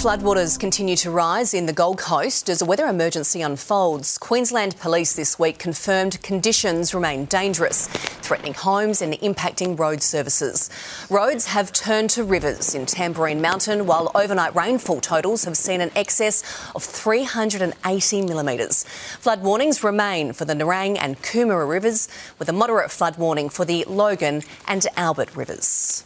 Floodwaters continue to rise in the Gold Coast as a weather emergency unfolds. Queensland Police this week confirmed conditions remain dangerous, threatening homes and impacting road services. Roads have turned to rivers in Tamborine Mountain, while overnight rainfall totals have seen an excess of 380 millimetres. Flood warnings remain for the Nerang and Coomera rivers, with a moderate flood warning for the Logan and Albert rivers.